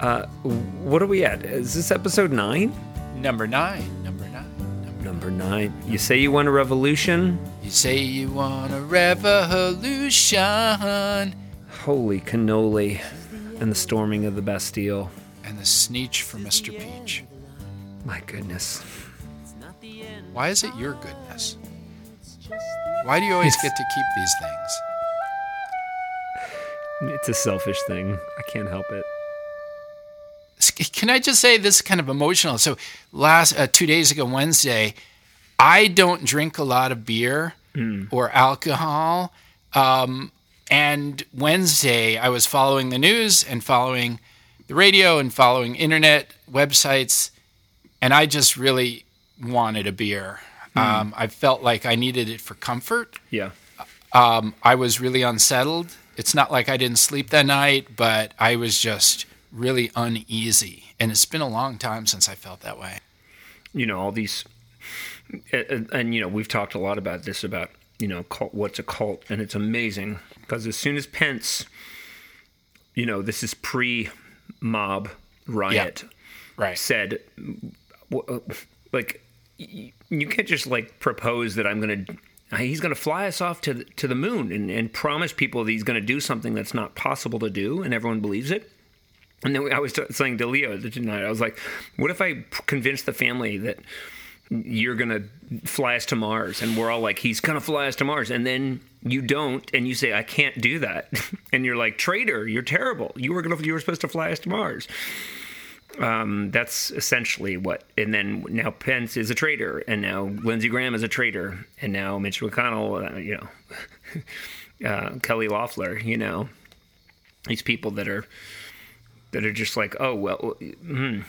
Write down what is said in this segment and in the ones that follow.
Uh, what are we at? Is this episode nine? Number nine. Number nine. Number Number nine. You say you want a revolution? You say you want a revolution. Holy cannoli. And the storming of the Bastille. And the sneech for Mr. Peach. My goodness. Why is it your goodness? Why do you always get to keep these things? It's a selfish thing. I can't help it. Can I just say this is kind of emotional? So last uh, two days ago, Wednesday, I don't drink a lot of beer or alcohol. Um, and Wednesday, I was following the news and following the radio and following internet websites, and I just really wanted a beer. Um, I felt like I needed it for comfort. Yeah. Um, I was really unsettled. It's not like I didn't sleep that night, but I was just really uneasy. And it's been a long time since I felt that way. you know all these and, and you know we've talked a lot about this about you know cult, what's a cult and it's amazing because as soon as pence you know this is pre mob riot Right. said uh, like you can't just like propose that i'm gonna he's gonna fly us off to the, to the moon and, and promise people that he's gonna do something that's not possible to do and everyone believes it and then I was saying to Leo tonight, I was like, what if I convince the family that you're going to fly us to Mars? And we're all like, he's going to fly us to Mars. And then you don't, and you say, I can't do that. and you're like, traitor, you're terrible. You were to, you were supposed to fly us to Mars. Um, that's essentially what. And then now Pence is a traitor, and now Lindsey Graham is a traitor, and now Mitch McConnell, uh, you know, uh, Kelly Loeffler, you know, these people that are that are just like, oh well, hmm.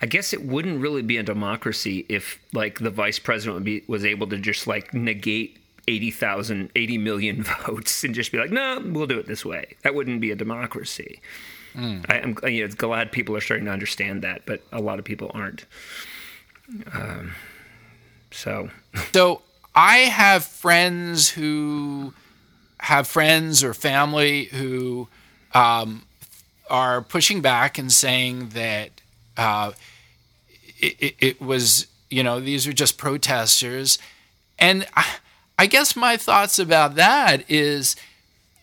I guess it wouldn't really be a democracy if like the vice president would be, was able to just like negate 80,000, 80 million votes and just be like, no, we'll do it this way. That wouldn't be a democracy. I, I'm you know, glad people are starting to understand that, but a lot of people aren't. Um, so So I have friends who have friends or family who um, are pushing back and saying that uh, it, it, it was, you know, these are just protesters. And I, I guess my thoughts about that is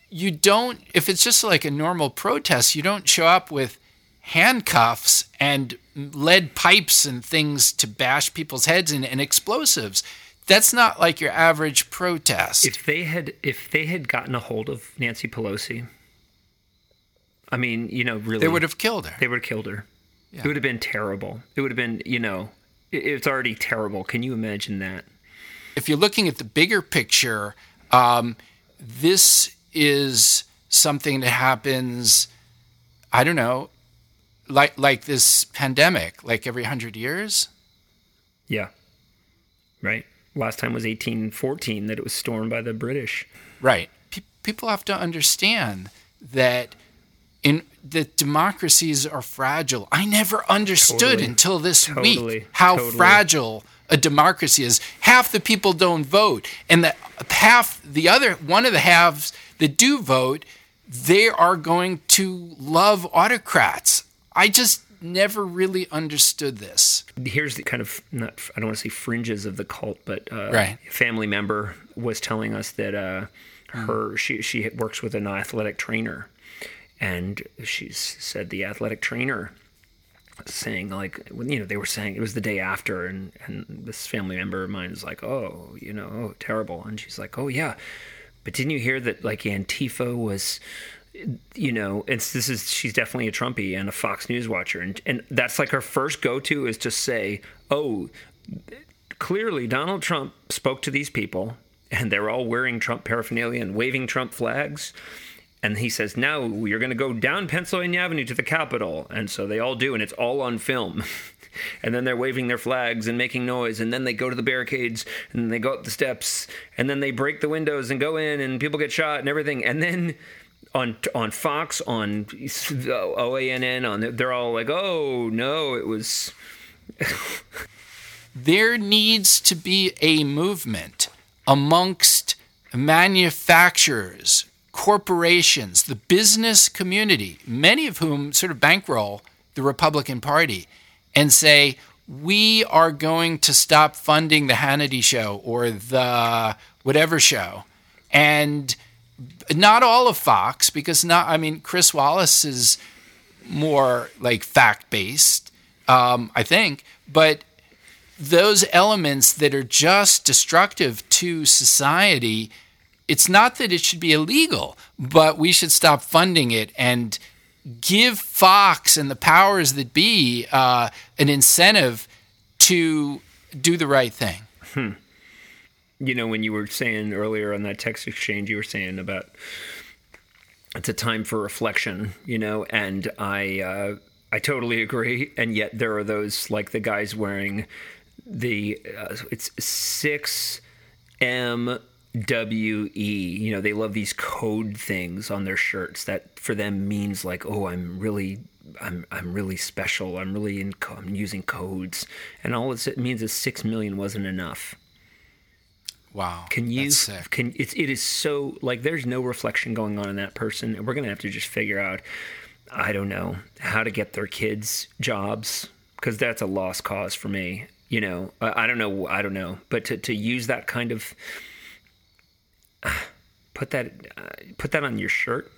you don't, if it's just like a normal protest, you don't show up with handcuffs and lead pipes and things to bash people's heads and, and explosives. That's not like your average protest. if they had if they had gotten a hold of Nancy Pelosi, I mean, you know, really, they would have killed her. They would have killed her. It would have been terrible. It would have been, you know, it's already terrible. Can you imagine that? if you're looking at the bigger picture, um, this is something that happens. I don't know, like like this pandemic, like every hundred years. Yeah. Right. Last time was 1814 that it was stormed by the British. Right. Pe- people have to understand that in that democracies are fragile. I never understood Totally. until this Totally. week how Totally. fragile a democracy is. Half the people don't vote, and the half the other one of the halves that do vote, they are going to love autocrats. I just never really understood this. Here's the kind of not I don't want to say fringes of the cult, but uh, Right. a family member was telling us that uh, her she she works with an athletic trainer, and she said the athletic trainer saying like you know they were saying it was the day after and and this family member of mine is like oh you know oh terrible. And she's like oh yeah but didn't you hear that like antifa was you know it's this is she's definitely a trumpy and a fox news watcher. And and that's like her first go-to is to say oh clearly donald trump spoke to these people and they're all wearing trump paraphernalia and waving trump flags and he says, "Now you're going to go down Pennsylvania Avenue to the Capitol," and so they all do, and it's all on film. and then they're waving their flags and making noise, and then they go to the barricades, and they go up the steps, and then they break the windows and go in, and people get shot and everything, and then. On, on Fox, on OANN, on they're all like, "Oh no, it was there needs to be a movement amongst manufacturers, corporations, the business community, many of whom sort of bankroll the Republican Party, and say, we are going to stop funding the Hannity show or the whatever show. And not all of Fox, because not, I mean, Chris Wallace is more like fact based, um, I think, but those elements that are just destructive to society, it's not that it should be illegal, but we should stop funding it and give Fox and the powers that be uh, an incentive to do the right thing. Hmm. You know, when you were saying earlier on that text exchange, you were saying about it's a time for reflection, you know, and I uh, I totally agree. And yet there are those like the guys wearing the uh, it's six M W E. You know, they love these code things on their shirts that for them means like, oh, I'm really I'm I'm really special. I'm really in. I'm using codes, and all it means is six million wasn't enough. Wow. Can you can it's it is so like there's no reflection going on in that person and we're going to have to just figure out I don't know how to get their kids jobs cuz that's a lost cause for me, you know. I, I don't know I don't know, but to to use that kind of put that uh, put that on your shirt.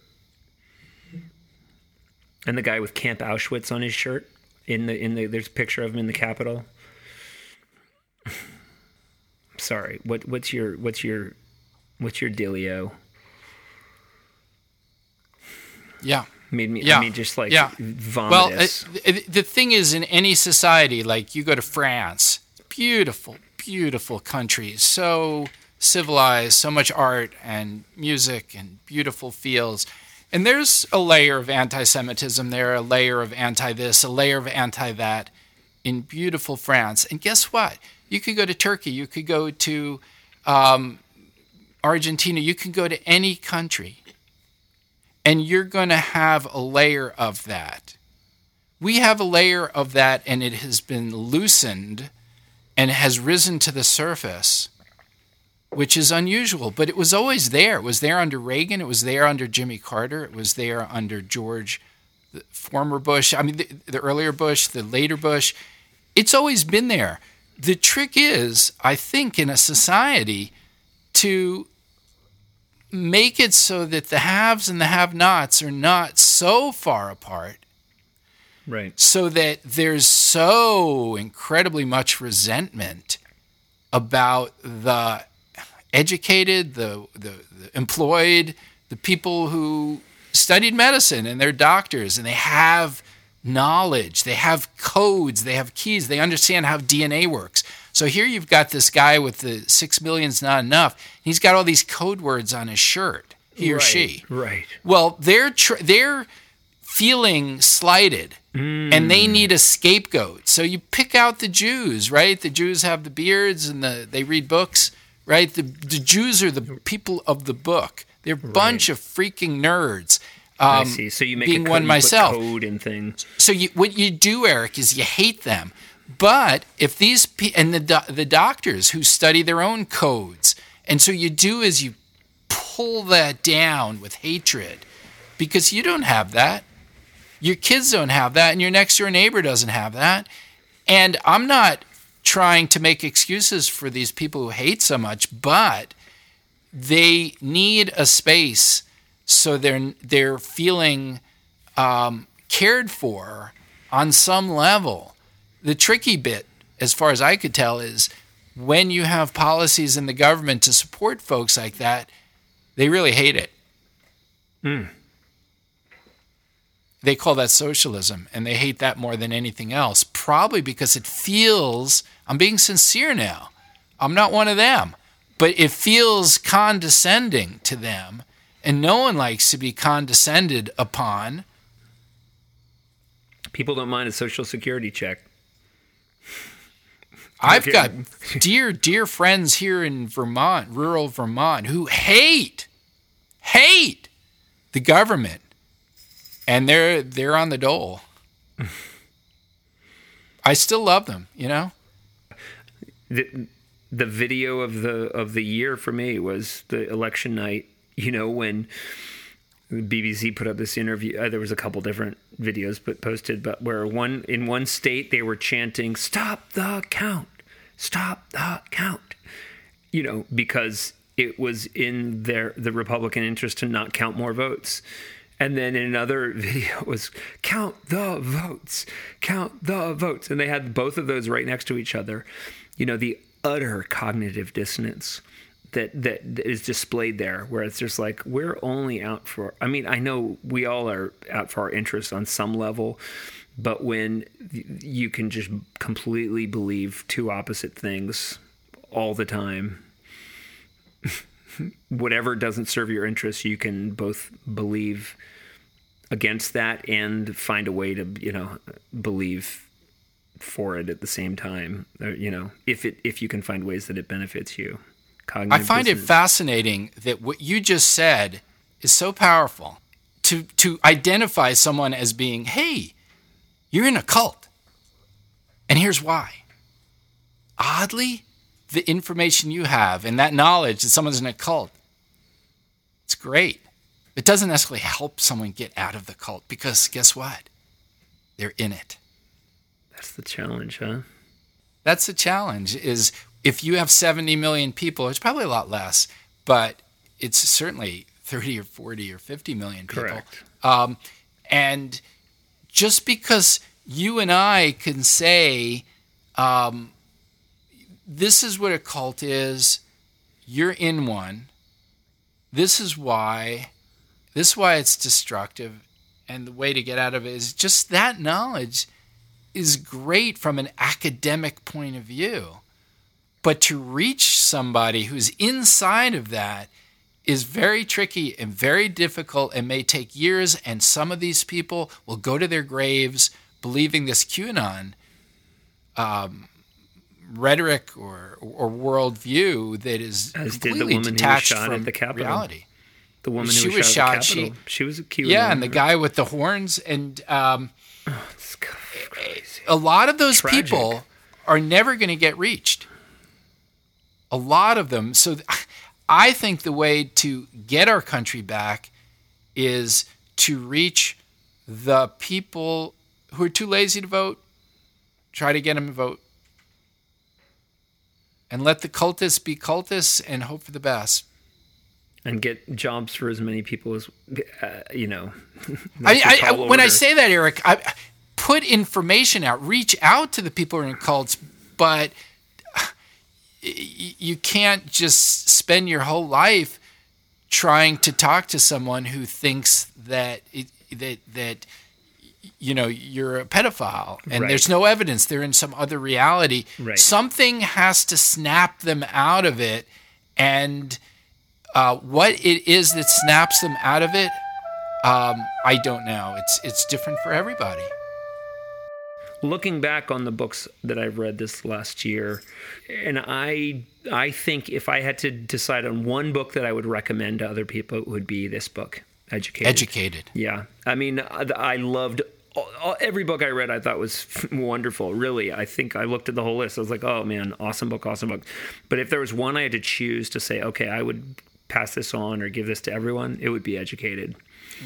And the guy with Camp Auschwitz on his shirt in the in the there's a picture of him in the Capitol sorry. What what's your what's your what's your dealio? Yeah. Made me. Yeah. I mean, just like yeah. vomitous. Well, it, the thing is, in any society, like you go to France, beautiful, beautiful country, so civilized, so much art and music and beautiful fields. And there's a layer of anti Semitism there, a layer of anti this, a layer of anti that in beautiful France. And guess what? You could go to Turkey, you could go to um, Argentina, you can go to any country, and you're going to have a layer of that. We have a layer of that, and it has been loosened and has risen to the surface, which is unusual, but it was always there. It was there under Reagan, it was there under Jimmy Carter, it was there under George, the former Bush, I mean, the, the earlier Bush, the later Bush. It's always been there the trick is, I think, in a society to make it so that the haves and the have nots are not so far apart. Right. So that there's so incredibly much resentment about the educated, the, the, the employed, the people who studied medicine and they're doctors and they have knowledge, they have codes, they have keys, they understand how DNA works. So here you've got this guy with the six million's not enough. He's got all these code words on his shirt, he or she. Right. Well, they're tr- they're feeling slighted mm. and they need a scapegoat. So you pick out the Jews, right? The Jews have the beards and the they read books, right? The the Jews are the people of the book. They're a right. bunch of freaking nerds. Um, I see. So you make being code, one myself. code and things. So you, what you do, Eric, is you hate them. But if these and the the doctors who study their own codes, and so you do is you pull that down with hatred, because you don't have that. Your kids don't have that, and your next door neighbor doesn't have that. And I'm not trying to make excuses for these people who hate so much, but they need a space so they're they're feeling um, cared for on some level. The tricky bit, as far as I could tell, is when you have policies in the government to support folks like that, they really hate it. Mm. They call that socialism, and they hate that more than anything else, probably because it feels, I'm being sincere now, I'm not one of them, but it feels condescending to them and no one likes to be condescended upon. People don't mind a social security check. I've got dear, dear friends here in Vermont, rural Vermont, who hate, hate the government, and they're they're on the dole. I still love them, you know. The the video of the of the year for me was the election night you know, when BBC put up this interview, uh, there was a couple different videos but posted, but where one in one state they were chanting "Stop the count, stop the count," you know, because it was in their the Republican interest to not count more votes. And then in another video was count the votes, count the votes, and they had both of those right next to each other. You know, the utter cognitive dissonance that that is displayed there where it's just like we're only out for i mean i know we all are out for our interests on some level but when you can just completely believe two opposite things all the time whatever doesn't serve your interests you can both believe against that and find a way to you know believe for it at the same time uh, you know if it if you can find ways that it benefits you Cognitive I find dissonance. it fascinating that what you just said is so powerful to to identify someone as being, hey, you're in a cult. And here's why. Oddly, the information you have and that knowledge that someone's in a cult, it's great. It doesn't necessarily help someone get out of the cult because guess what? They're in it. That's the challenge, huh? That's the challenge is if you have 70 million people, it's probably a lot less, but it's certainly 30 or 40 or 50 million people. Correct. Um, and just because you and I can say, um, this is what a cult is, you're in one, this is why, this is why it's destructive, and the way to get out of it is just that knowledge is great from an academic point of view. But to reach somebody who's inside of that is very tricky and very difficult and may take years. And some of these people will go to their graves believing this QAnon um, rhetoric or or worldview that is As completely detached from reality. The woman she who was, shot, she, she was a QAnon. Yeah, and the guy with the horns and um, oh, crazy. a lot of those Tragic. people are never going to get reached a lot of them. So I think the way to get our country back is to reach the people who are too lazy to vote, try to get them to vote. And let the cultists be cultists and hope for the best. And get jobs for as many people as, uh, you know. I, I, when I say that, Eric, I put information out, reach out to the people who are in cults, but you can't just spend your whole life trying to talk to someone who thinks that it, that that you know you're a pedophile and right. there's no evidence they're in some other reality right. something has to snap them out of it and uh, what it is that snaps them out of it um, i don't know it's it's different for everybody looking back on the books that I've read this last year, and I I think if I had to decide on one book that I would recommend to other people, it would be this book, Educated. Educated. Yeah, I mean, I loved every book I read. I thought was wonderful. Really, I think I looked at the whole list. I was like, oh man, awesome book, awesome book. But if there was one I had to choose to say, okay, I would pass this on or give this to everyone, it would be Educated.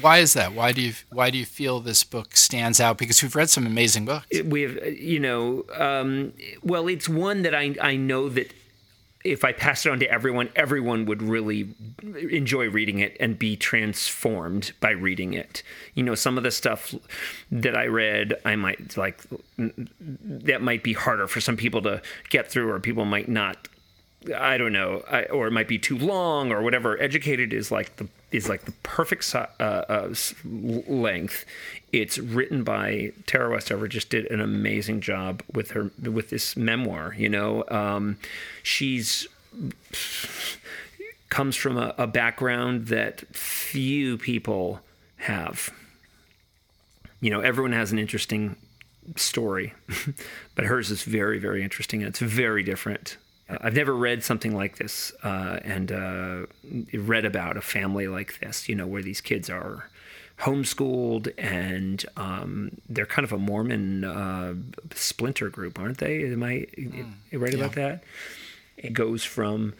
Why is that? Why do you why do you feel this book stands out? Because we've read some amazing books. We have, you know, um, well, it's one that I I know that if I passed it on to everyone, everyone would really enjoy reading it and be transformed by reading it. You know, some of the stuff that I read, I might like that might be harder for some people to get through, or people might not I don't know, I, or it might be too long or whatever. Educated is like the is like the perfect uh, uh, length. It's written by Tara Westover. Just did an amazing job with her with this memoir. You know, um, she's comes from a, a background that few people have. You know, everyone has an interesting story, but hers is very, very interesting and it's very different I've never read something like this uh, and uh, read about a family like this, you know, where these kids are homeschooled and um, they're kind of a Mormon uh, splinter group, aren't they? Am I mm, right yeah. about that? It goes from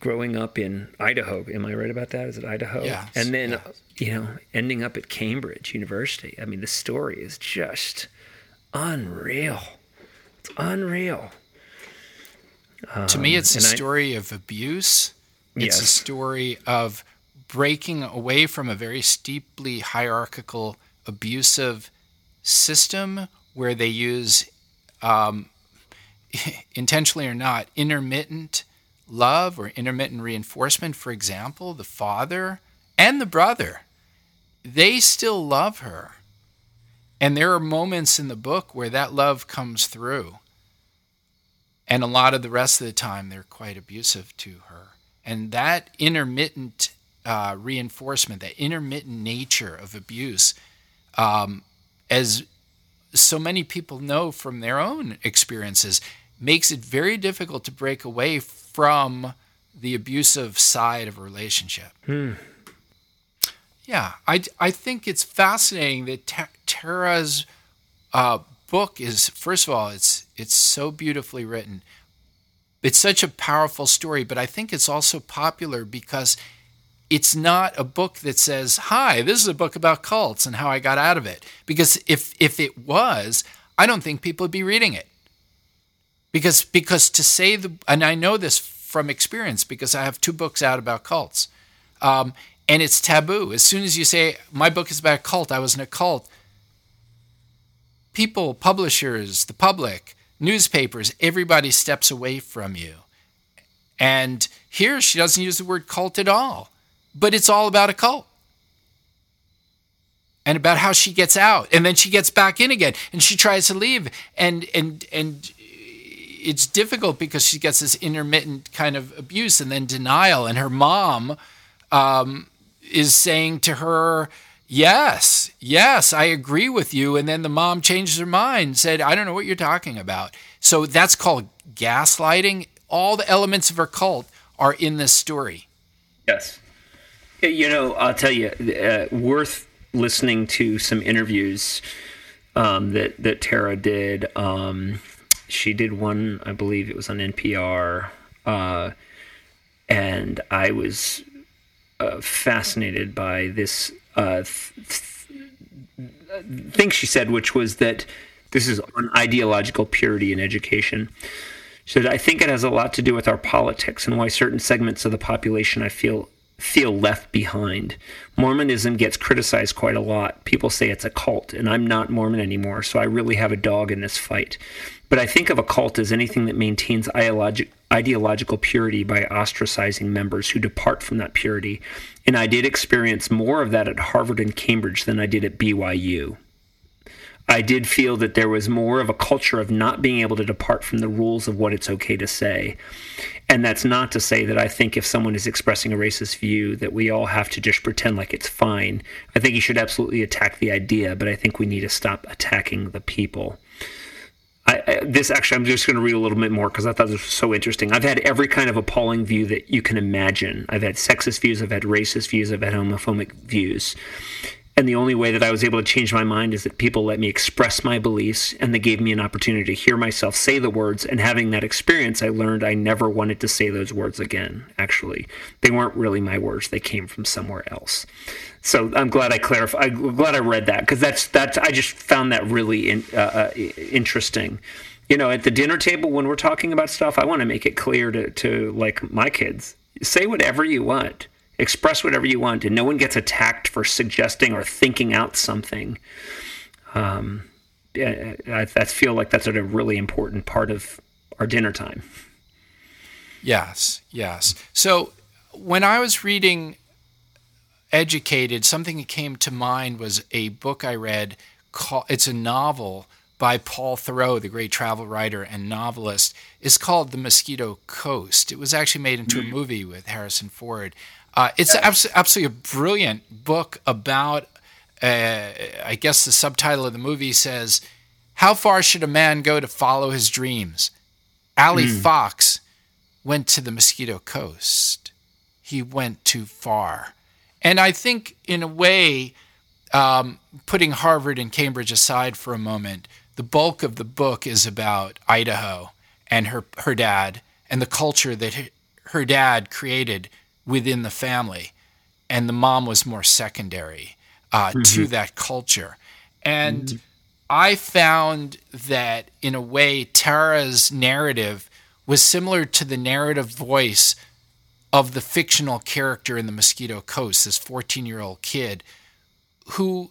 growing up in Idaho. Am I right about that? Is it Idaho? Yes, And then, yes. you know, ending up at Cambridge University. I mean, the story is just unreal. It's unreal. To me, it's a and I- story of abuse. It's a story of breaking away from a very steeply hierarchical, abusive system where they use, um, intentionally or not, intermittent love or intermittent reinforcement. For example, the father and the brother, they still love her. And there are moments in the book where that love comes through. And a lot of the rest of the time, they're quite abusive to her. And that intermittent uh, reinforcement, that intermittent nature of abuse, um, as so many people know from their own experiences, makes it very difficult to break away from the abusive side of a relationship. Yeah, I, I think it's fascinating that Ta- Tara's uh, book is first of all it's it's so beautifully written. It's such a powerful story, but I think it's also popular because it's not a book that says, "Hi, this is a book about cults and how I got out of it." Because if if it was, I don't think people would be reading it. Because because to say the and I know this from experience because I have two books out about cults. Um, and it's taboo. As soon as you say my book is about a cult, I was in a cult. People, publishers, the public, newspapers, everybody steps away from you. And here she doesn't use the word cult at all, but it's all about a cult and about how she gets out and then she gets back in again and she tries to leave and and and it's difficult because she gets this intermittent kind of abuse and then denial and her mom um, is saying to her yes yes i agree with you and then the mom changes her mind said i don't know what you're talking about so that's called gaslighting all the elements of her cult are in this story Yes. You know, I'll tell you, uh, worth listening to some interviews um, that that Tara did. Um, she did one, I believe it was on NPR, uh, and I was uh, fascinated by this uh, th- th- thing she said, which was that this is on ideological purity in education. She said, I think it has a lot to do with our politics and why certain segments of the population I feel feel left behind. Mormonism gets criticized quite a lot. People say it's a cult, and I'm not Mormon anymore, so I really have a dog in this fight. But I think of a cult as anything that maintains ideologi- ideological purity by ostracizing members who depart from that purity. And I did experience more of that at Harvard and Cambridge than I did at BYU. I did feel that there was more of a culture of not being able to depart from the rules of what it's okay to say. And that's not to say that I think if someone is expressing a racist view that we all have to just pretend like it's fine. I think you should absolutely attack the idea, but I think we need to stop attacking the people. I, I, this actually, I'm just going to read a little bit more because I thought this was so interesting. I've had every kind of appalling view that you can imagine. I've had sexist views, I've had racist views, I've had homophobic views. And the only way that I was able to change my mind is that people let me express my beliefs and they gave me an opportunity to hear myself say the words. And having that experience, I learned I never wanted to say those words again, actually. They weren't really my words, they came from somewhere else. So I'm glad I clarified. I'm glad I read that because that's that's. I just found that really in, uh, uh, interesting. You know, at the dinner table when we're talking about stuff, I want to make it clear to to like my kids. Say whatever you want express whatever you want and no one gets attacked for suggesting or thinking out something um, I, I feel like that's a really important part of our dinner time yes yes so when i was reading educated something that came to mind was a book i read called it's a novel by Paul Theroux, the great travel writer and novelist, is called The Mosquito Coast. It was actually made into a movie with Harrison Ford. Uh, it's abs- absolutely a brilliant book about, uh, I guess the subtitle of the movie says, How Far Should a Man Go to Follow His Dreams? Allie mm. Fox went to the Mosquito Coast. He went too far. And I think, in a way, um, putting Harvard and Cambridge aside for a moment, the bulk of the book is about Idaho and her, her dad and the culture that her dad created within the family, and the mom was more secondary uh, mm-hmm. to that culture. And mm-hmm. I found that in a way, Tara's narrative was similar to the narrative voice of the fictional character in the Mosquito Coast, this 14 year old kid who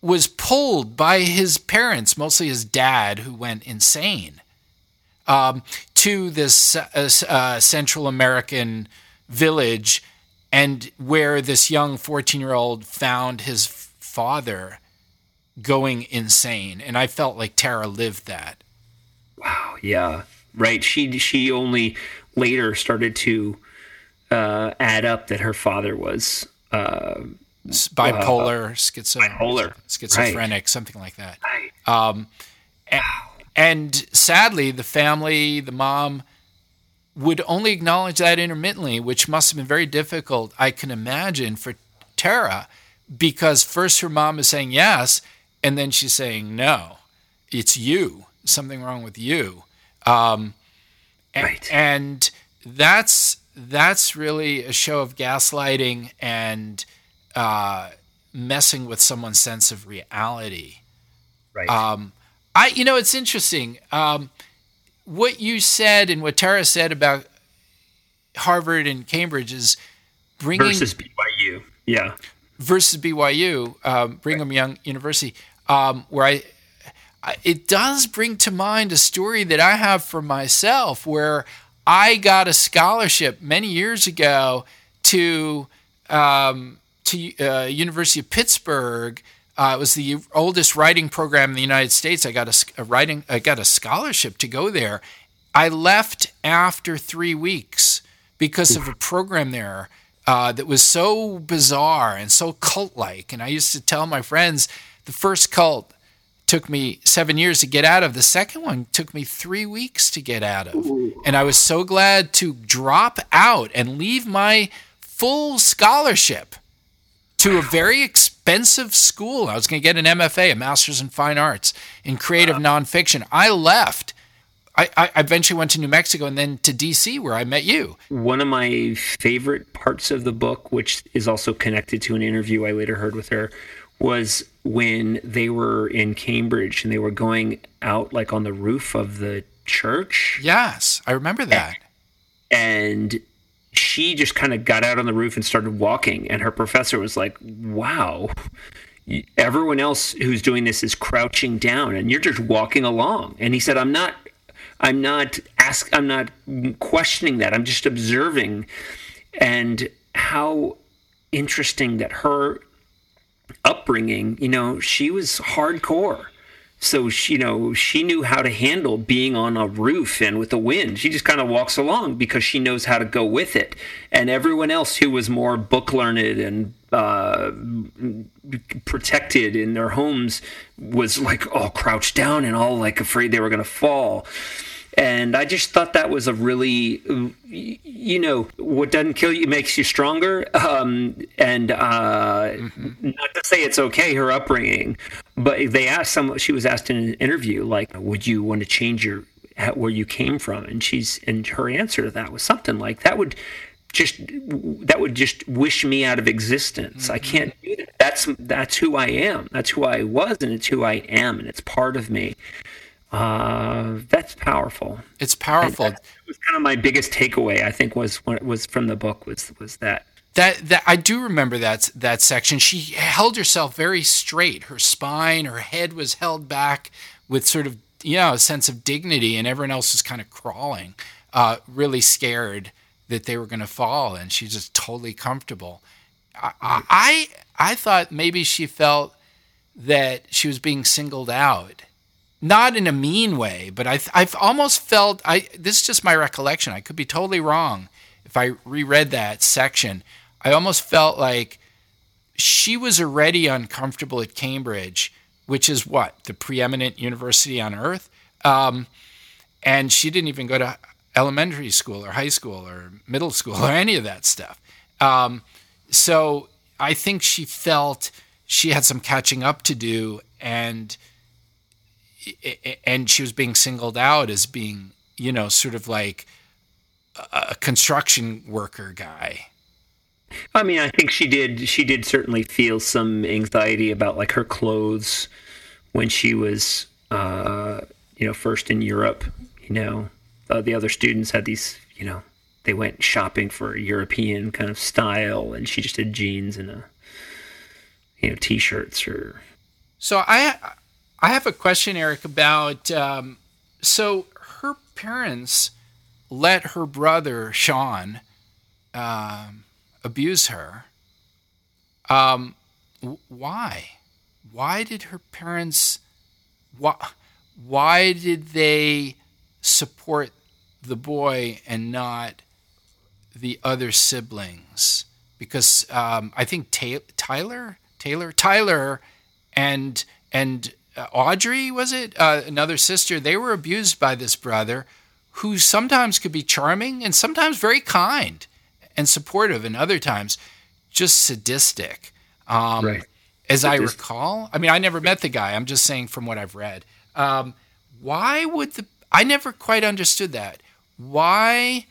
was pulled by his parents, mostly his dad, who went insane, um, to this uh, uh, Central American village, and where this young 14 year old found his father going insane. And I felt like Tara lived that. Wow. Yeah. Right. She she only later started to uh, add up that her father was uh, bipolar, uh, schizo, bipolar, schizophrenic, right. something like that. Right. Um, and, and sadly, the family, the mom, would only acknowledge that intermittently, which must have been very difficult, I can imagine, for Tara, because first her mom is saying yes, and then she's saying no, it's you, something wrong with you. Um, right. and that's that's really a show of gaslighting and uh, messing with someone's sense of reality. Right. Um, I, you know, it's interesting. Um, what you said and what Tara said about Harvard and Cambridge is bringing versus BYU. Yeah. Versus BYU, um, Brigham right. Young University, um, where I, I, it does bring to mind a story that I have for myself, where I got a scholarship many years ago to um, to uh, University of Pittsburgh. Uh, it was the oldest writing program in the United States. I got a, a, writing, I got a scholarship to go there. I left after three weeks because of a program there uh, that was so bizarre and so cult-like. And I used to tell my friends, the first cult took me seven years to get out of. The second one took me three weeks to get out of. And I was so glad to drop out and leave my full scholarship to a very expensive school. I was going to get an MFA, a Master's in Fine Arts in Creative wow. Nonfiction. I left. I, I, eventually went to New Mexico and then to DC, where I met you. One of my favorite parts of the book, which is also connected to an interview I later heard with her, was when they were in Cambridge and they were going out like on the roof of the church. Yes, I remember that. And she just kind of got out on the roof and started walking and her professor was like wow everyone else who's doing this is crouching down and you're just walking along and he said i'm not i'm not ask i'm not questioning that i'm just observing and how interesting that her upbringing you know she was hardcore. So she, you know she knew how to handle being on a roof and with the wind. She just kind of walks along because she knows how to go with it. And everyone else who was more book learned and uh, protected in their homes was like all crouched down and all like afraid they were going to fall and I just thought that was a really, you know, what doesn't kill you makes you stronger. Um, and uh, mm-hmm. not to say it's okay her upbringing, but they asked some. She was asked in an interview, like, "Would you want to change your where you came from?" And she's and her answer to that was something like, "That would." just that would just wish me out of existence. Mm-hmm. I can't do that. That's that's who I am. That's who I was, and it's who I am, and it's part of me. Uh, that's powerful. It's powerful. That was kind of my biggest takeaway. I think was it was from the book was was that. That that I do remember that that section. She held herself very straight. Her spine, her head was held back with sort of you know a sense of dignity, and everyone else was kind of crawling, uh, really scared that they were going to fall, and she's just totally comfortable. I, I I thought maybe she felt that she was being singled out not in a mean way, but I, I've almost felt I. This is just my recollection. I could be totally wrong if I reread that section. I almost felt like she was already uncomfortable at Cambridge, which is what the preeminent university on earth, um, and she didn't even go to elementary school or high school or middle school or any of that stuff. Um, so I think she felt she had some catching up to do and and she was being singled out as being, you know, sort of like a construction worker guy. I mean, I think she did. She did certainly feel some anxiety about like her clothes when she was, uh, you know, first in Europe. You know, uh, the other students had these, you know, they went shopping for European kind of style, and she just had jeans and a, you know, t-shirts or. So I, I have a question, Eric, about um, so her parents let her brother Sean um, abuse her. Um, why? Why did her parents? Why? Why did they support the boy and not the other siblings? Because um, I think Ta- Tyler, Taylor, Tyler, and and Audrey was it uh, another sister? They were abused by this brother who sometimes could be charming and sometimes very kind and supportive, and other times just sadistic. Um, right. As I recall, I mean, I never met the guy. I'm just saying from what I've read. Um, why would the I never quite understood that. Why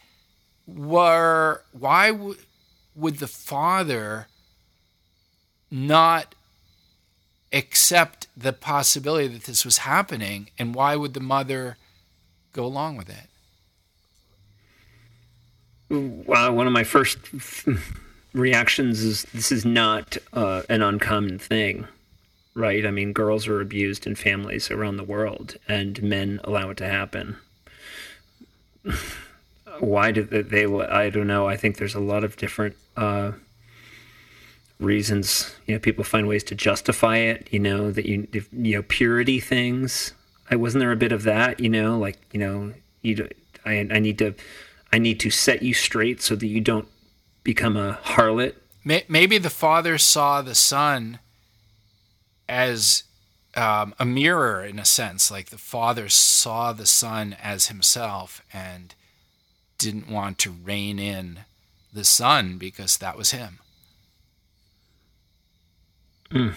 were why w- would the father not accept the possibility that this was happening, and why would the mother go along with it? Well, one of my first reactions is this is not uh, an uncommon thing, right? I mean, girls are abused in families around the world, and men allow it to happen. Why did they? I don't know. I think there's a lot of different uh, reasons. You know, people find ways to justify it. You know that you you know purity things. I wasn't there a bit of that. You know, like you know, you I I need to I need to set you straight so that you don't become a harlot. Maybe the father saw the son as um, a mirror in a sense, like the father saw the son as himself and didn't want to rein in the son because that was him. Mm.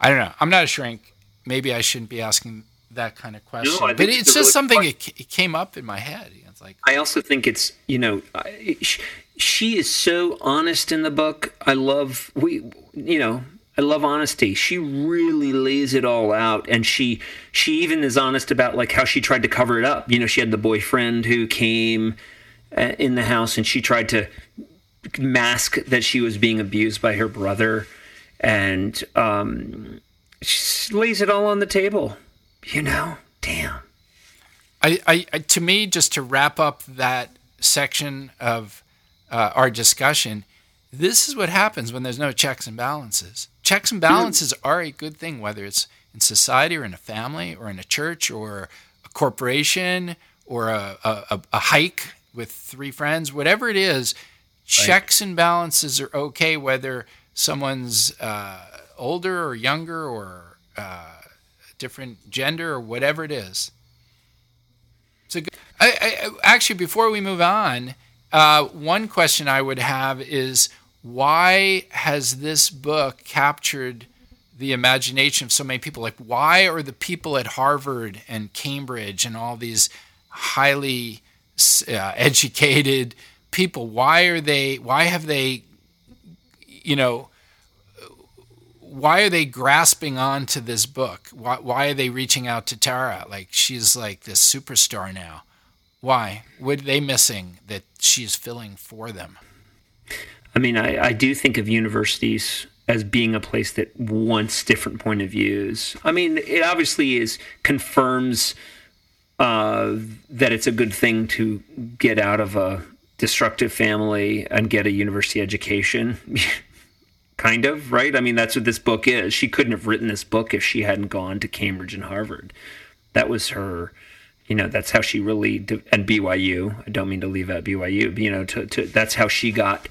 I don't know. I'm not a shrink. Maybe I shouldn't be asking that kind of question, no, but it's just something it, it came up in my head. It's like I also think it's you know she is so honest in the book. I love we you know I love honesty. She really lays it all out, and she she even is honest about like how she tried to cover it up. You know, she had the boyfriend who came uh, in the house, and she tried to mask that she was being abused by her brother, and um, she lays it all on the table. You know, damn. I, I, to me, just to wrap up that section of uh, our discussion, this is what happens when there's no checks and balances. Checks and balances are a good thing, whether it's in society or in a family or in a church or a corporation or a, a, a hike with three friends, whatever it is. Checks and balances are okay, whether someone's uh, older or younger or uh, different gender or whatever it is. It's a good. I, I, actually, before we move on, uh, one question I would have is why has this book captured the imagination of so many people? Like, why are the people at Harvard and Cambridge and all these highly uh, educated people? Why are they? Why have they? You know, why are they grasping on to this book? Why, why are they reaching out to Tara? Like she's like this superstar now. Why? What are they missing that she's filling for them? I mean, I, I do think of universities as being a place that wants different point of views. I mean, it obviously is confirms uh, that it's a good thing to get out of a destructive family and get a university education. kind of, right? I mean, that's what this book is. She couldn't have written this book if she hadn't gone to Cambridge and Harvard. That was her, you know, that's how she really, and BYU. I don't mean to leave out BYU, but, you know, to, to, that's how she got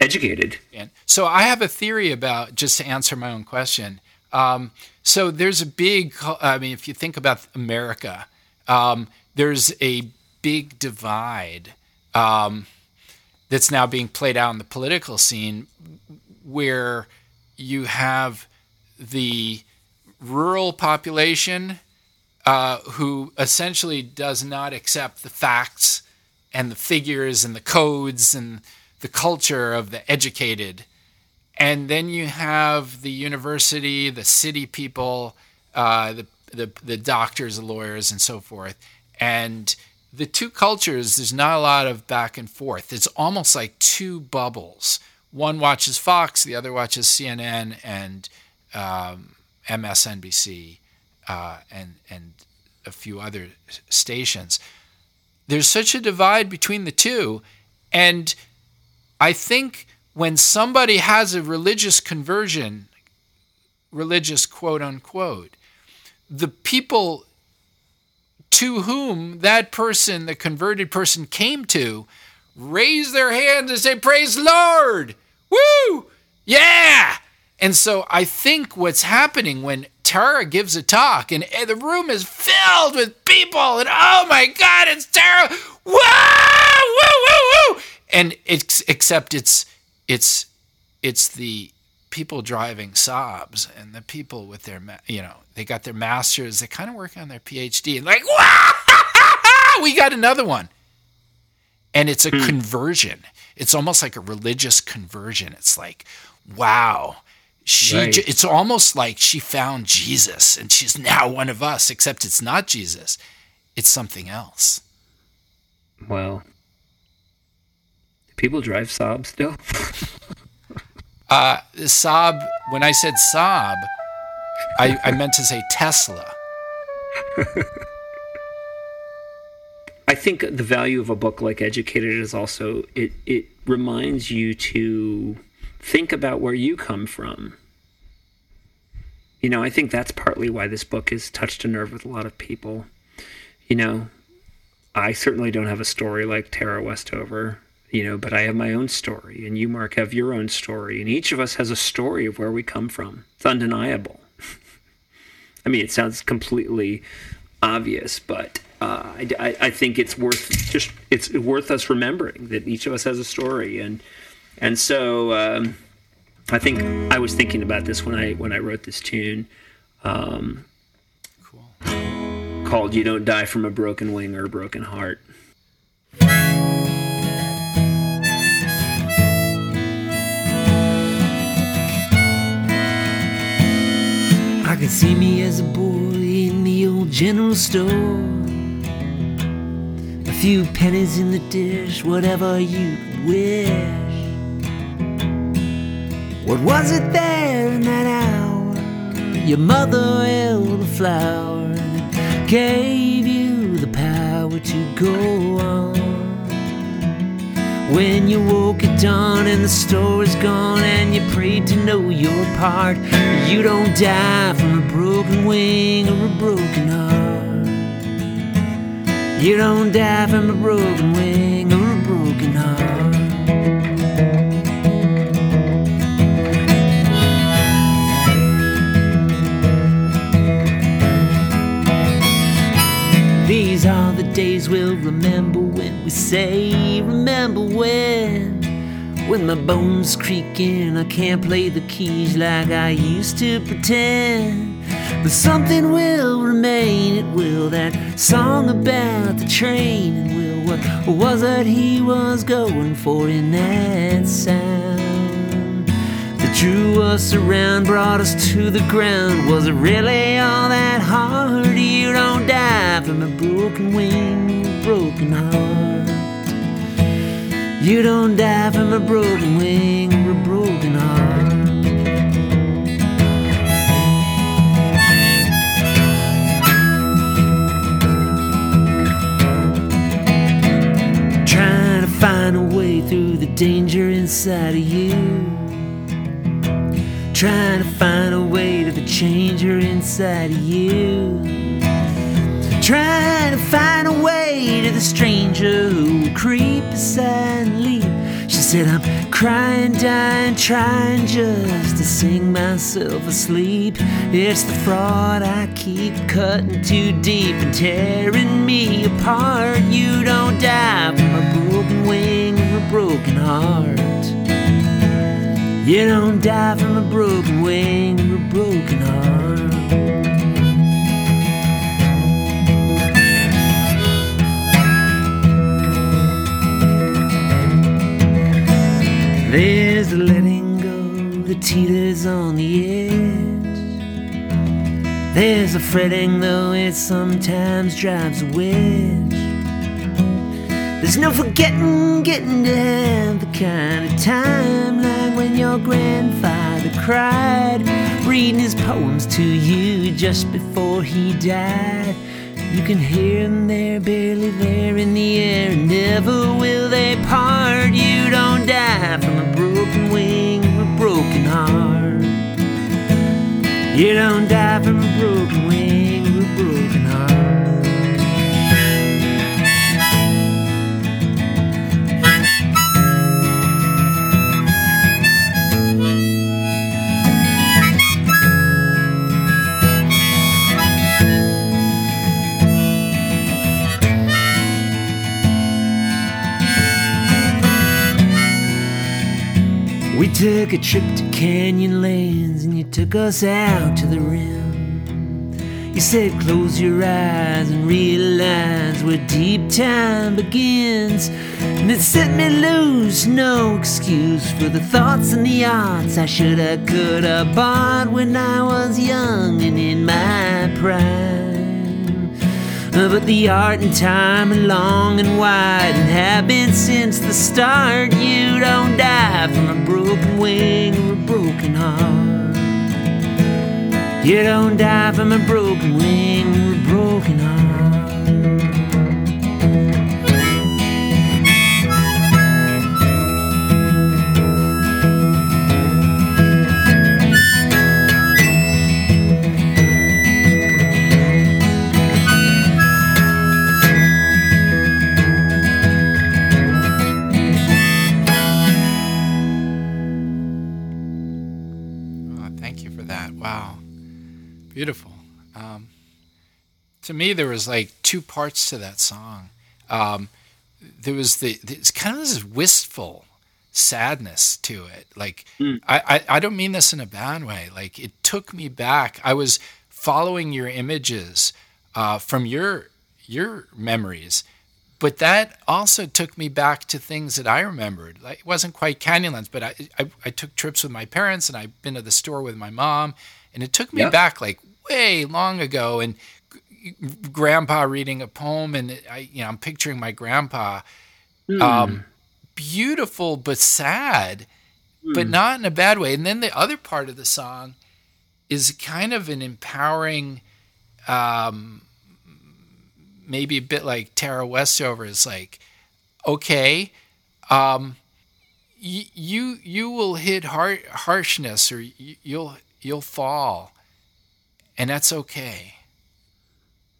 educated. So I have a theory about, just to answer my own question. Um, so there's a big, I mean, if you think about America, um, there's a big divide um, that's now being played out in the political scene where you have the rural population uh, who essentially does not accept the facts and the figures and the codes and the culture of the educated. And then you have the university, the city people, uh, the, the, the doctors, the lawyers, and so forth. And the two cultures, there's not a lot of back and forth. It's almost like two bubbles. One watches Fox, the other watches CNN and um, MSNBC uh, and and a few other stations. There's such a divide between the two, and I think when somebody has a religious conversion, religious quote unquote, the people to whom that person, the converted person, came to, raise their hands and say, Praise Lord! Woo! Yeah! And so I think what's happening when Tara gives a talk and the room is filled with people and oh my God, it's Tara! Woo! Woo! Woo! Woo! And it's except it's it's it's the people driving Saabs and the people with their you know they got their masters they kind of work on their PhD and like wow we got another one. And it's a mm. conversion. It's almost like a religious conversion. It's like wow she right. it's almost like she found Jesus and she's now one of us except it's not Jesus it's something else. Well people drive Saab still? Uh Saab when I said Saab I, I meant to say Tesla I think the value of a book like Educated is also it it reminds you to think about where you come from. You know, I think that's partly why this book has touched a nerve with a lot of people. You know, I certainly don't have a story like Tara Westover, you know, but I have my own story, and you, Mark, have your own story, and each of us has a story of where we come from. It's undeniable. I mean, it sounds completely obvious, but uh, I, I, think it's worth just it's worth us remembering that each of us has a story, and and so um, I think I was thinking about this when I when I wrote this tune. Um, cool. Called "You Don't Die from a Broken Wing or a Broken Heart." I can see me as a boy in the old general store. A few pennies in the dish, whatever you wish. What was it there in that hour? Your mother held a flower gave you the power to go on. When you woke at dawn and the store is gone and you prayed to know your part, you don't die from a broken wing or a broken heart. You don't die from a broken wing or a broken heart. These are the days we'll remember when we say, Remember when? When my bones creaking, I can't play the keys like I used to pretend. But something will remain, it will. That song about the train, and will. What was it he was going for in that sound? Drew us around, brought us to the ground. Was it really all that hard? You don't die from a broken wing, broken heart. You don't die from a broken wing or a broken heart. Trying to find a way through the danger inside of you. Trying to find a way to the changer inside of you. Trying to find a way to the stranger who will creep beside and. She said, I'm crying, dying, trying just to sing myself asleep. It's the fraud I keep cutting too deep and tearing me apart. You don't die from a broken wing or a broken heart. You don't die from a broken wing or a broken heart. There's the letting go the teeters on the edge. There's the fretting, though it sometimes drives a wedge. There's no forgetting getting to have the kind of time when your grandfather cried, reading his poems to you just before he died. You can hear them there, barely there in the air, never will they part. You don't die from a broken wing or a broken heart. You don't die from a broken wing took a trip to Canyonlands and you took us out to the rim. You said, close your eyes and realize where deep time begins. And it set me loose, no excuse for the thoughts and the arts I should have, could have bought when I was young and in my prime. But the art and time are long and wide and have been since the start. You don't die from a broken wing or a broken heart. You don't die from a broken wing or a broken heart. Thank you for that. Wow. Beautiful. Um, to me, there was like two parts to that song. Um, there was the, it's kind of this wistful sadness to it. Like, I, I, I don't mean this in a bad way. Like, it took me back. I was following your images uh, from your your memories, but that also took me back to things that I remembered. Like, it wasn't quite Canyonlands, but I, I I took trips with my parents and I've been to the store with my mom, and it took me Yeah. back like way long ago. And g- grandpa reading a poem, and I you know I'm picturing my grandpa, um, beautiful but sad, but not in a bad way. And then the other part of the song is kind of an empowering. Um, maybe a bit like Tara Westover is like, okay, um, y- you you will hit har- harshness or y- you'll you'll fall, and that's okay.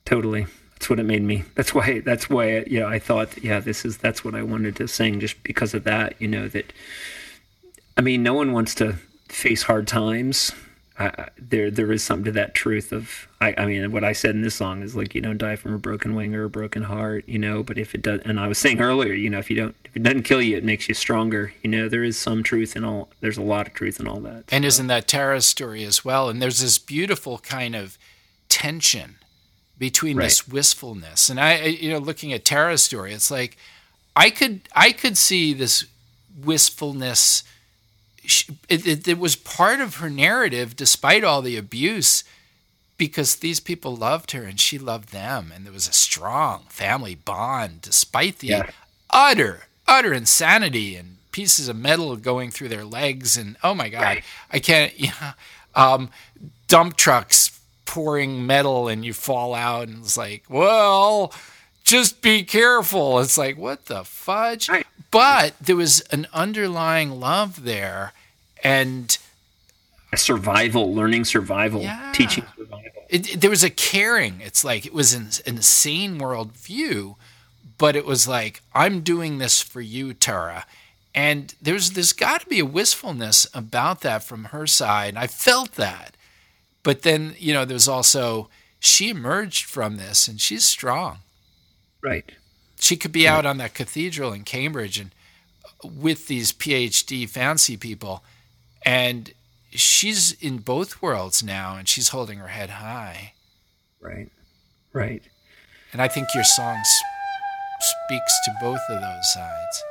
Totally. That's what it made me. That's why. That's why. You know, I thought, yeah, this is. That's what I wanted to sing, just because of that. You know that. I mean, no one wants to face hard times. I, I- there, there is something to that truth of. I, I mean, what I said in this song is like, you don't die from a broken wing or a broken heart. You know, but if it does, and I was saying earlier, you know, if you don't, if it doesn't kill you, it makes you stronger. You know, there is some truth in all. There's a lot of truth in all that. And isn't that Tara's story as well? And there's this beautiful kind of tension between this wistfulness. And I, I- you know, looking at Tara's story, it's like I could, I could see this wistfulness. Sh- It, it, it was part of her narrative, despite all the abuse, because these people loved her and she loved them, and there was a strong family bond, despite the Yeah. utter, utter insanity and pieces of metal going through their legs. And oh my God, Right. I can't, you know, um, dump trucks pouring metal and you fall out, and it's like, well, just be careful. It's like, what the fudge? But there was an underlying love there. And survival, learning survival, Yeah. teaching survival. it, there was a caring. It's like it was an, an insane worldview, but it was like I'm doing this for you, Tara. And there's there's got to be a wistfulness about that from her side. I felt that, but then you know there's also she emerged from this and she's strong. Right. She could be out on that cathedral in Cambridge and with these PhD fancy people, and she's in both worlds now, and she's holding her head high. Right. Right. And I think your song speaks to both of those sides.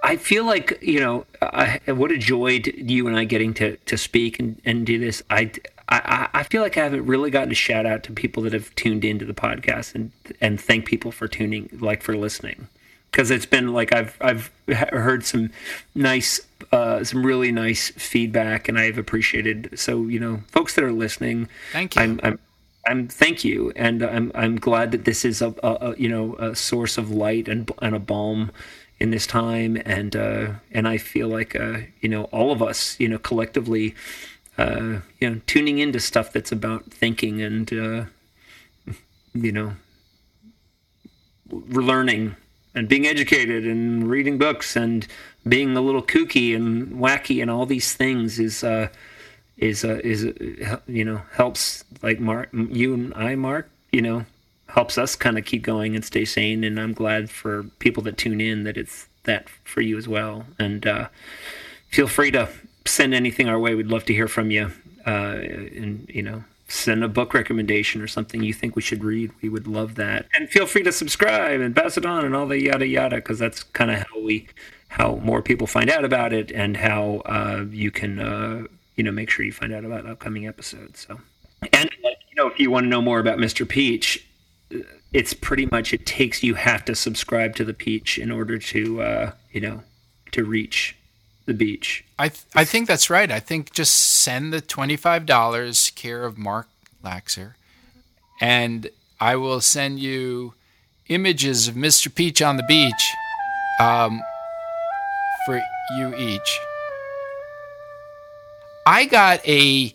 I feel like you know, I, what a joy to you and I getting to to speak and, and do this. I, I I feel like I haven't really gotten a shout out to people that have tuned into the podcast and and thank people for tuning, like for listening, because it's been like I've I've heard some nice, uh, some really nice feedback, and I've appreciated. So you know, folks that are listening, Thank you. I'm, I'm I'm thank you, and I'm I'm glad that this is a, a, a you know a source of light and and a balm in this time, and uh, and I feel like uh, you know all of us you know collectively uh, you know tuning into stuff that's about thinking and uh, you know learning and being educated and reading books and being a little kooky and wacky and all these things is uh, is uh, is uh, you know helps like Mark you and I Mark you know helps us kind of keep going and stay sane. And I'm glad for people that tune in that it's that for you as well. And uh, feel free to send anything our way we'd love to hear from you uh, and you know send a book recommendation or something you think we should read. We would love that. And feel free to subscribe and pass it on and all the yada yada because that's kind of how we how more people find out about it and how uh, you can uh, you know make sure you find out about upcoming episodes so. And you know if you want to know more about mr peach it's pretty much it takes you have to subscribe to the peach in order to uh, you know to reach the beach I th- I think that's right. I think just send the twenty five dollars care of Mark Laxer, and I will send you images of Mr. Peach on the beach, um, for you each. I got a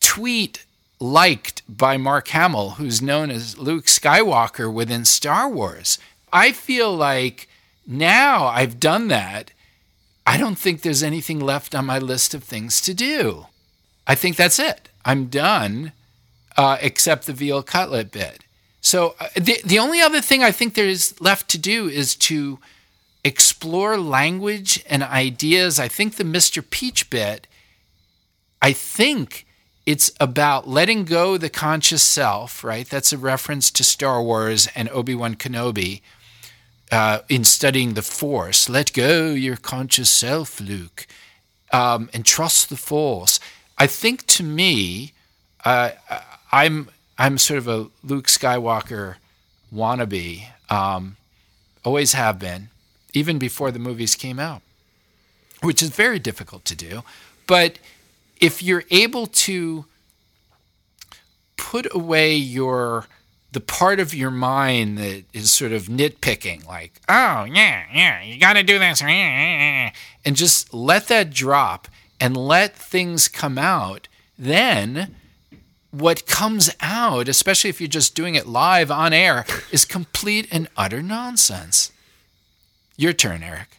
tweet liked by Mark Hamill, who's known as Luke Skywalker within Star Wars. I feel like now I've done that. I don't think there's anything left on my list of things to do. I think that's it. I'm done, uh, except the veal cutlet bit. So uh, the the only other thing I think there is left to do is to explore language and ideas. I think the Mr. Peach bit. I think it's about letting go the conscious self. Right. That's a reference to Star Wars and Obi Wan Kenobi uh, in studying the Force. Let go your conscious self, Luke, um, and trust the Force. I think to me, uh, I'm I'm sort of a Luke Skywalker wannabe. Um, always have been, even before the movies came out, which is very difficult to do. But if you're able to put away your the part of your mind that is sort of nitpicking, like, oh, yeah, yeah, you got to do this, and just let that drop and let things come out, then what comes out, especially if you're just doing it live on air, is complete and utter nonsense. Your turn, Eric.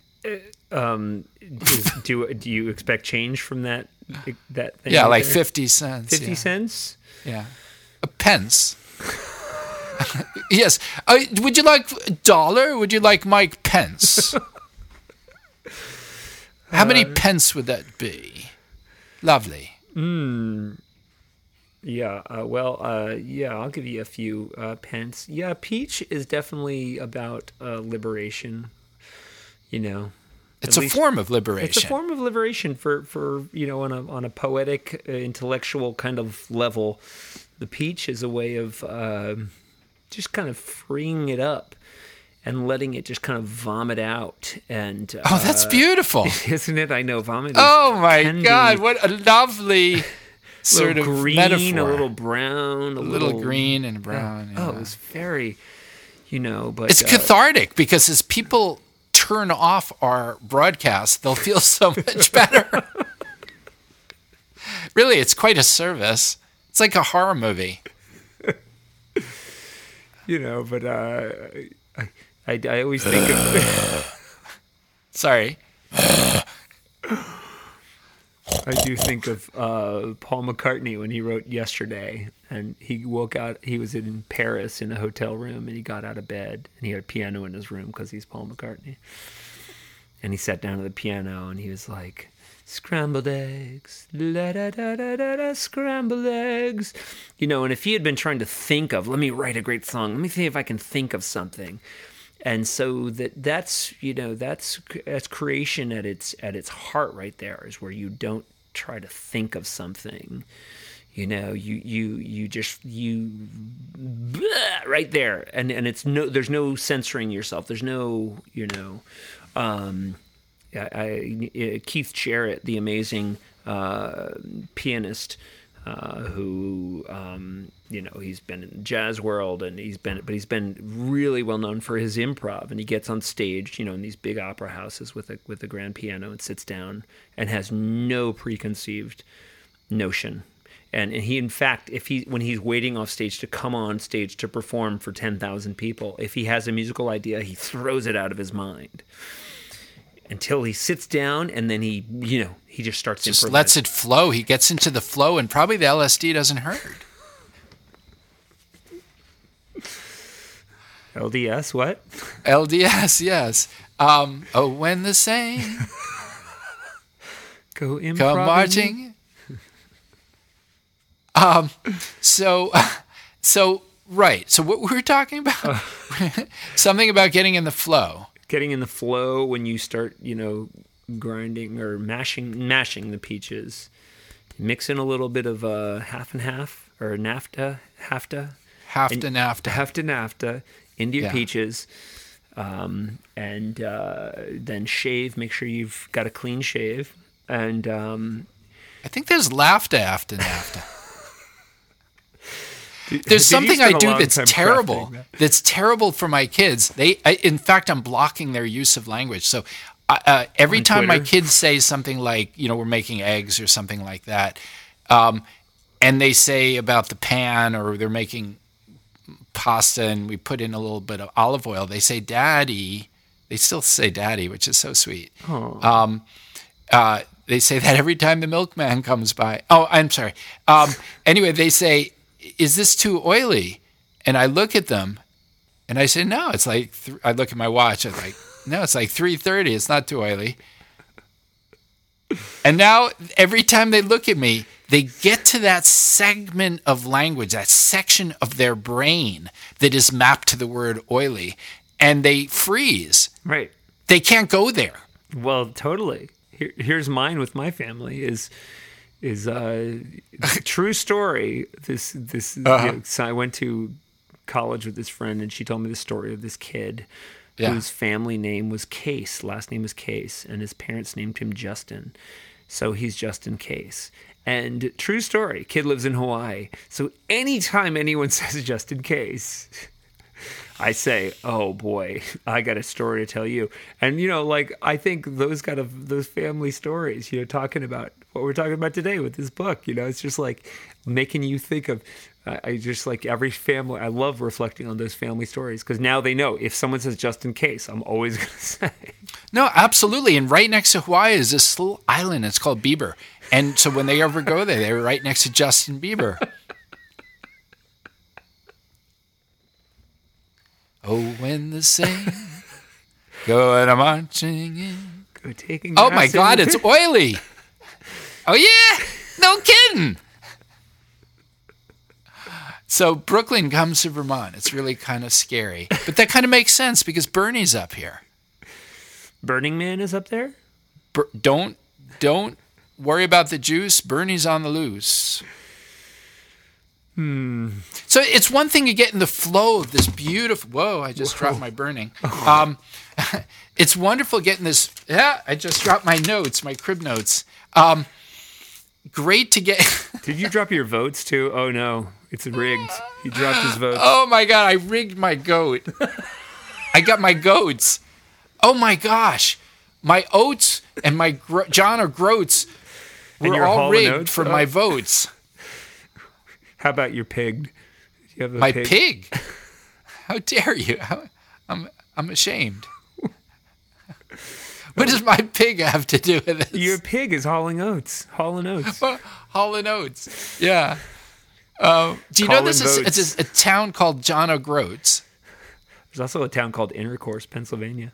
um is, do do you expect change from that that thing Yeah, like there? 50 cents. 50 yeah. cents Yeah. A pence. yes. Uh, would you like dollar? Would you like Mike Pence? How many pence would that be? Lovely. Yeah, uh, well, uh, yeah, I'll give you a few uh, pence. Yeah, Peach is definitely about uh, liberation. You know, It's a least- form of liberation. it's a form of liberation for for you know on a on a poetic, uh, intellectual kind of level. The peach is a way of um just kind of freeing it up and letting it just kind of vomit out. And uh, oh, that's beautiful. isn't it? I know vomit. Oh my God! What a lovely sort little of green, metaphor. a little brown, a, A little green and brown. Oh, yeah. it was very, you know, but It's uh, cathartic because as people turn off our broadcast, they'll feel so much better. really, it's quite a service. It's like a horror movie. You know, but uh, I, I, I always think of, Sorry. I do think of uh, Paul McCartney when he wrote Yesterday, and he woke out. He was in Paris in a hotel room, and he got out of bed, and he had a piano in his room because he's Paul McCartney. And he sat down to the piano, and he was like, "Scrambled eggs, da da da da da, scrambled eggs." You know, and if he had been trying to think of, let me write a great song. Let me see if I can think of something. and so that that's you know that's that's creation at its at its heart right there is where you don't try to think of something you know you you you just you right there and and it's no there's no censoring yourself there's no you know um I, I Keith Jarrett the amazing uh, pianist uh, who um, you know he's been in the jazz world and he's been but he's been really well known for his improv. And he gets on stage you know in these big opera houses with a with a grand piano and sits down and has no preconceived notion. And, and he in fact if he when he's waiting off stage to come on stage to perform for 10,000 people if he has a musical idea he throws it out of his mind until he sits down and then he you know he just starts Just lets it flow. He gets into the flow, and probably the LSD doesn't hurt. LDS what LDS, yes. Um, oh, when the saints go improv come marching. Um, so, so right. So what we were talking about, something about getting in the flow. Getting in the flow when you start, you know, grinding or mashing mashing the peaches. Mix in a little bit of uh, half and half or nafta, hafta, Have And- to have to. half to nafta into your Yeah. peaches, um, and uh, then shave. Make sure you've got a clean shave, and um, I think there's laughter after NAFTA. There's something I do that's terrible. that? That's terrible for my kids. They, I, in fact, I'm blocking their use of language. So uh, uh, every On time my kids say something like, you know, we're making eggs or something like that, um, and they say about the pan or they're making pasta and we put in a little bit of olive oil, they say "daddy." They still say "daddy," which is so sweet. Um, uh, they say that every time the milkman comes by. Oh, I'm sorry. Um, anyway, they say, "Is this too oily?" And I look at them, and I say, "No, it's like." Th-. I look at my watch. I'm like, "No, it's like 3:30. It's not too oily." And now every time they look at me, they get to that segment of language, that section of their brain that is mapped to the word oily, and they freeze. Right. They can't go there. Well, totally. Here, here's mine with my family is is uh, a true story. This this you uh-huh. know, so I went to college with this friend and she told me the story of this kid Yeah. whose family name was Case, last name was Case, and his parents named him Justin. So he's Justin Case. And true story, kid lives in Hawaii. So anytime anyone says Justin Case, I say, "Oh boy, I got a story to tell you." And you know, like I think those kind of those family stories, you know, talking about what we're talking about today with this book, you know, it's just like making you think of. I I just like every family. I love reflecting on those family stories because now they know if someone says just in case, I'm always going to say. No, absolutely. And right next to Hawaii is this little island. It's called Bieber. And so when they ever go there, they're right next to Justin Bieber. oh, when the saints go and I'm marching in. Go taking. Oh my God, it's oily. Oh yeah, no kidding. So Brooklyn comes to Vermont. It's really kind of scary, but that kind of makes sense because Bernie's up here. Burning Man is up there. Ber- don't don't worry about the juice. Bernie's on the loose. Hmm. So it's one thing to get in the flow of this beautiful. Whoa! I just dropped my burning. Um, it's wonderful getting this. Yeah, I just dropped my notes, my crib notes. Um, great to get. Did you drop your votes too? Oh no, it's rigged. He dropped his votes. oh my god! I rigged my goat. I got my goats. Oh my gosh! My oats and my gro- John or groats And were all rigged for Oh. my votes. How about your pig? You have a My pig. How dare you? How- I'm I'm ashamed. What does my pig have to do with this? Your pig is hauling oats. Hauling oats. Hall oats. Yeah. Uh, do you know this is it's a, town called John O'Groats? There's also a town called Intercourse, Pennsylvania.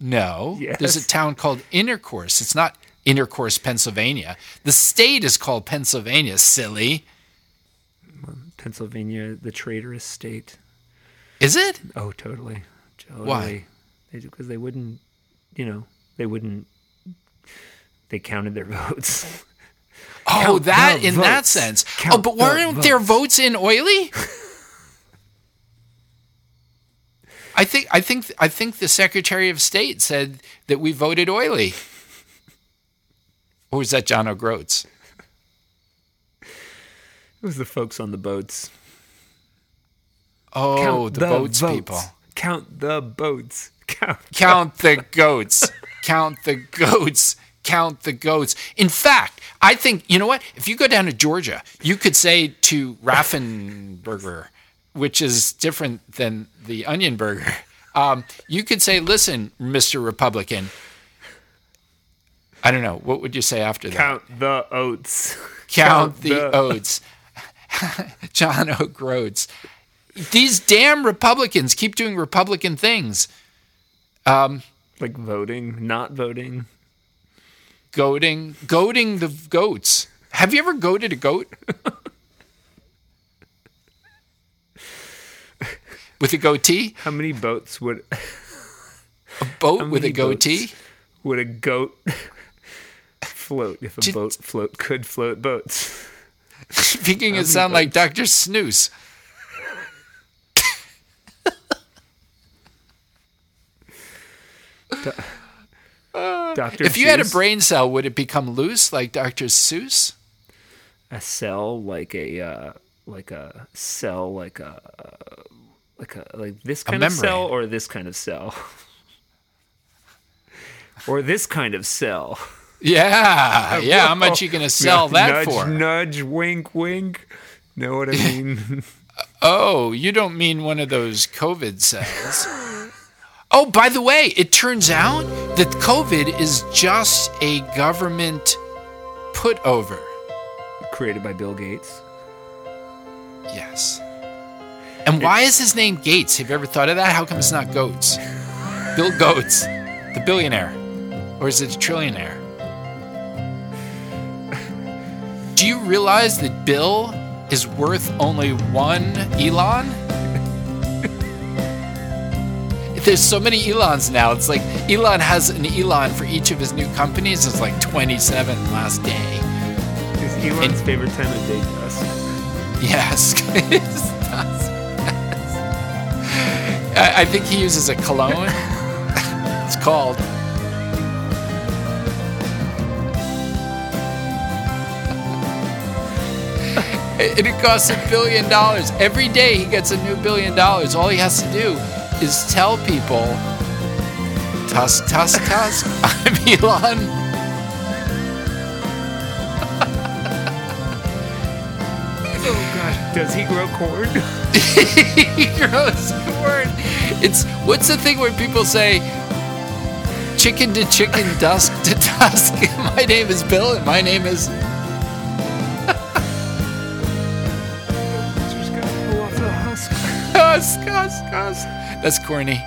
No. Yes. There's a town called Intercourse. It's not Intercourse, Pennsylvania. The state is called Pennsylvania, silly. Pennsylvania, the traitorous state. Is it? Oh, totally. totally. Why? Because they wouldn't, you know, they wouldn't. They counted their votes. Oh, Count that the in that votes. sense. oh, but weren't there votes. votes in oily? I think I think I think the Secretary of State said that we voted oily. Or was that John O'Groats? It was the folks on the boats. Oh, Count the, boats votes. people. Count the boats. Count. Count the goats. Count the goats. Count the goats. In fact, I think, you know what? If you go down to Georgia, you could say to Raffenberger, which is different than the onion burger, um, you could say, listen, Mr. Republican. I don't know. What would you say after that? Count the oats. Count the oats. John O'Groats. These damn Republicans keep doing Republican things. Um, like voting, not voting. goading goading the goats. Have you ever goaded a goat? with a goatee? How many boats would A boat with a goatee? would a goat float if a Did- boat float could float boats? Speaking it sound like Dr. Snooze. Doctor, If you had a brain cell, would it become loose like Dr. Seuss? a cell like a uh, like a cell like a uh, like a like this kind of cell or this kind of cell or this kind of cell. Yeah, yeah. How much you gonna sell that nudge, for? Nudge, wink, wink. Know what I mean? Oh, you don't mean one of those COVID cells. Oh, by the way, it turns out that COVID is just a government put over. Created by Bill Gates. Yes. And why is his name Gates? Have you ever thought of that? How come it's not Goats? Bill Goats, the billionaire. Or is it a trillionaire? Do you realize that Bill is worth only one Elon? There's so many Elons now. It's like Elon has an Elon for each of his new companies. It's like 27 last day. Is Elon's favorite time of day dusk? Yes. Nuts. I, I think he uses a cologne. it's called. And it costs a billion dollars. Every day he gets a new billion dollars. All he has to do is tell people Tusk, tusk, tusk. I'm Elon. Oh God! Does he grow corn? he grows corn. It's what's the thing where people say chicken to chicken, dusk to dusk. my name is Bill, and my name is. Just gotta pull off the husk. Husk, husk, husk. That's corny.